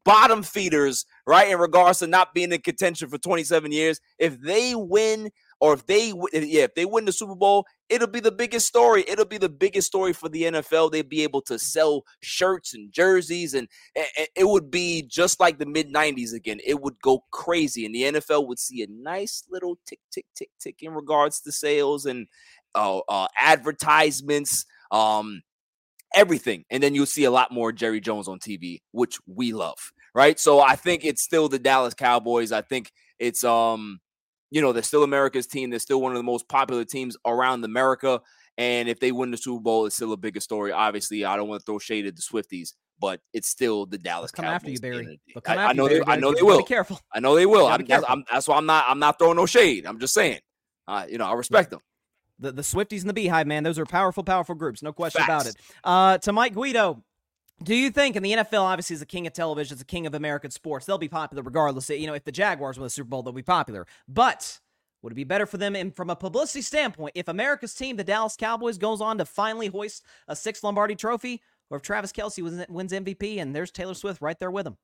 bottom feeders, right, in regards to not being in contention for 27 years, if they win or if they yeah, if they win the Super Bowl, it'll be the biggest story. It'll be the biggest story for the NFL. They'd be able to sell shirts and jerseys, and, and it would be just like the mid 90s again. It would go crazy, and the NFL would see a nice little tick, tick, tick, tick in regards to sales and uh, uh, advertisements, um, everything. And then you'll see a lot more Jerry Jones on TV, which we love, right? So I think it's still the Dallas Cowboys. I think it's um you know, they're still America's team. They're still one of the most popular teams around America. And if they win the Super Bowl, it's still a bigger story. Obviously, I don't want to throw shade at the Swifties, but it's still the Dallas They'll come Cowboys. after you, Barry. I, I, know they. I know they will. Be careful. I know they will. I, that's, that's, why I'm not. I'm not throwing no shade. I'm just saying. Uh, you know, I respect them. The the Swifties and the BeyHive, man, those are powerful, powerful groups. No question Facts. about it. Uh, to Mike Guido, do you think, and the NFL obviously is the king of television, it's the king of American sports, they'll be popular regardless. You know, if the Jaguars win the Super Bowl, they'll be popular. But would it be better for them, and from a publicity standpoint, if America's team, the Dallas Cowboys, goes on to finally hoist a sixth Lombardi trophy, or if Travis Kelce wins, MVP and there's Taylor Swift right there with him?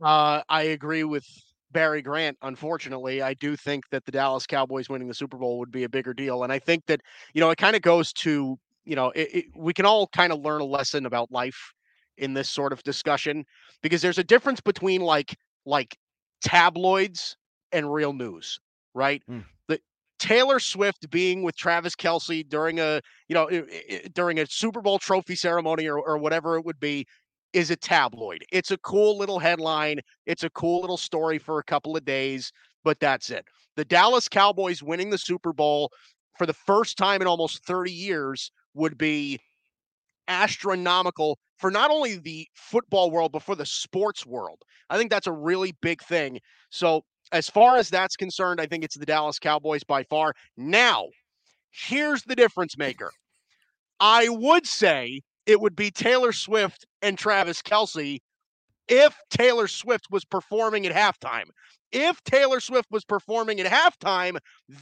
Uh, I agree with Barry Grant. Unfortunately, I do think that the Dallas Cowboys winning the Super Bowl would be a bigger deal, and I think that you know it kind of goes to you know it, it, we can all kind of learn a lesson about life in this sort of discussion because there's a difference between like like tabloids and real news, right? Mm. The Taylor Swift being with Travis Kelce during a you know during a Super Bowl trophy ceremony or, or whatever it would be is a tabloid. It's a cool little headline. It's a cool little story for a couple of days, but that's it. The Dallas Cowboys winning the Super Bowl for the first time in almost 30 years would be astronomical for not only the football world, but for the sports world. I think that's a really big thing. So, as far as that's concerned, I think it's the Dallas Cowboys by far. Now, here's the difference maker. I would say it would be Taylor Swift and Travis Kelce if Taylor Swift was performing at halftime. If Taylor Swift was performing at halftime,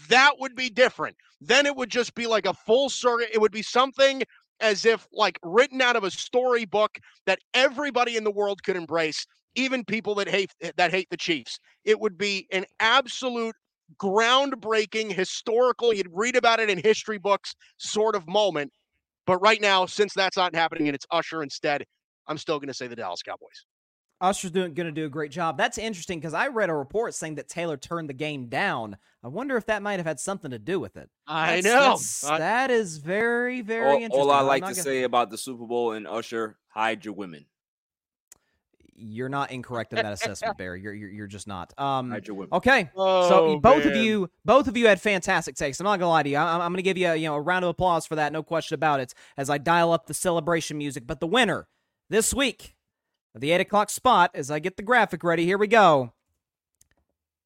that would be different. Then it would just be like a full circuit. It would be something as if like written out of a storybook that everybody in the world could embrace, even people that hate that hate the Chiefs. It would be an absolute groundbreaking historical you'd read about it in history books sort of moment but right now, since that's not happening and it's Usher instead, I'm still going to say the Dallas Cowboys. Usher's doing going to do a great job. That's interesting because I read a report saying that Taylor turned the game down. I wonder if that might have had something to do with it. I That's- know. that's- I- that is very, very All, interesting. all I like to gonna- say about the Super Bowl and Usher, hide your women. you're not incorrect in that assessment, Barry. You're, you're you're just not. Um, Hide your women. okay. so Oh, both of you, both of you had fantastic takes. I'm not gonna lie to you. I, I'm gonna give you, a, you know, a round of applause for that. No question about it. As I dial up the celebration music. But the winner this week of the eight o'clock spot, as I get the graphic ready, here we go,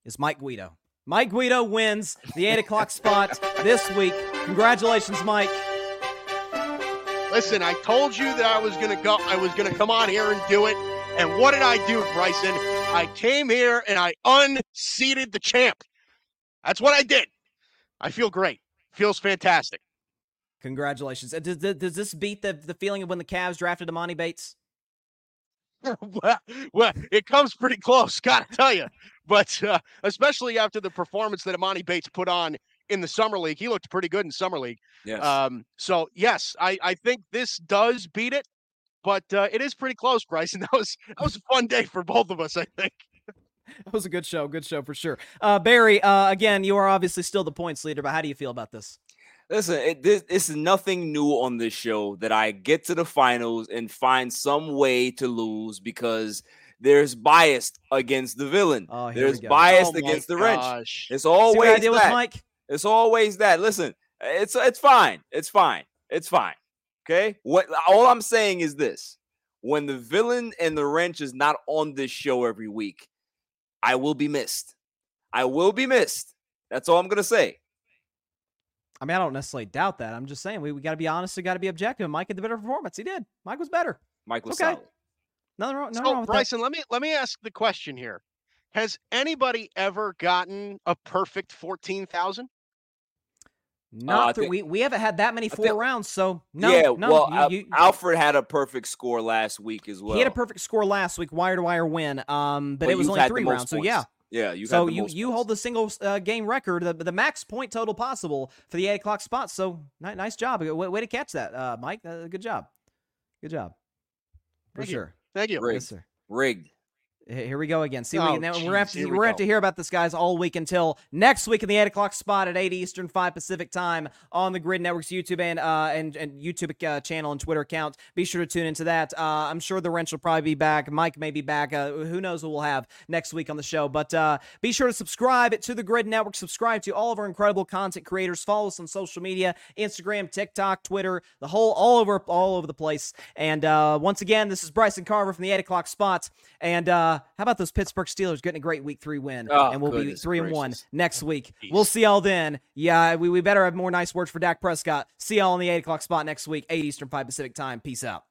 is Mike Guido. Mike Guido wins the eight o'clock spot this week. Congratulations, Mike. Listen, I told you that I was going to go. I was to come on here and do it. And what did I do, Bryson? I came here and I unseated the champ. That's what I did. I feel great. Feels fantastic. Congratulations. Does, does does this beat the, the feeling of when the Cavs drafted Emoni Bates? well, well, it comes pretty close, gotta tell you. But uh, especially after the performance that Emoni Bates put on in the summer league, he looked pretty good in summer league. Yes. Um, so yes, I, I think this does beat it, but uh, it is pretty close, Bryson. That was that was a fun day for both of us, I think. That was a good show. Good show for sure. Uh, Barry, uh, again, you are obviously still the points leader, but how do you feel about this? Listen, it, this, this is nothing new on this show that I get to the finals and find some way to lose because there's bias against the villain. Oh, there's we bias Oh against the wrench. gosh. It's See what I always did with that. Mike? It's always that. Listen, it's it's fine. It's fine. It's fine. Okay. What all I'm saying is this: when the villain and the wrench is not on this show every week, I will be missed. I will be missed. That's all I'm gonna say. I mean, I don't necessarily doubt that. I'm just saying we, we got to be honest. We got to be objective. Mike had the better performance. He did. Mike was better. Mike was Okay. solid. Nothing wrong. Nothing So, wrong with that. Bryson, let me let me ask the question here: Has anybody ever gotten a perfect fourteen thousand? Not I through, think- we we haven't had that many four think- rounds. So no, yeah. no. well, you- you- Alfred had a perfect score last week as well. he had a perfect score last week, wire to wire win. Um, but, it was only three most rounds. So yeah. Yeah. You so had the you most you points. hold the single uh, game record, the, the max point total possible for the eight o'clock spot. So ni- nice job. Way, way to catch that, uh, Mike. Uh, good job. Good job. For Thank you. sure. Thank you. Rigged. Yes, sir. rigged. Here we go again. See, we, Oh, now we're gonna have to we're gonna have to hear about this guys all week until next week in the eight o'clock spot at eight Eastern, five Pacific time on the Gryd Network's YouTube and uh and and YouTube uh, channel and Twitter account. Be sure to tune into that. Uh, I'm sure the wrench will probably be back. Mike may be back. Uh, who knows what we'll have next week on the show? But uh, be sure to subscribe to the Gryd Network. Subscribe to all of our incredible content creators. Follow us on social media: Instagram, TikTok, Twitter, the whole all over all over the place. And uh, once again, this is Bryson Carver from the eight o'clock spot. And uh, Uh, how about those Pittsburgh Steelers getting a great week three win? Oh, and we'll be three and one next week. We'll see y'all then. Yeah, we, we better have more nice words for Dak Prescott. See y'all on the eight o'clock spot next week, eight Eastern, five Pacific time. Peace out.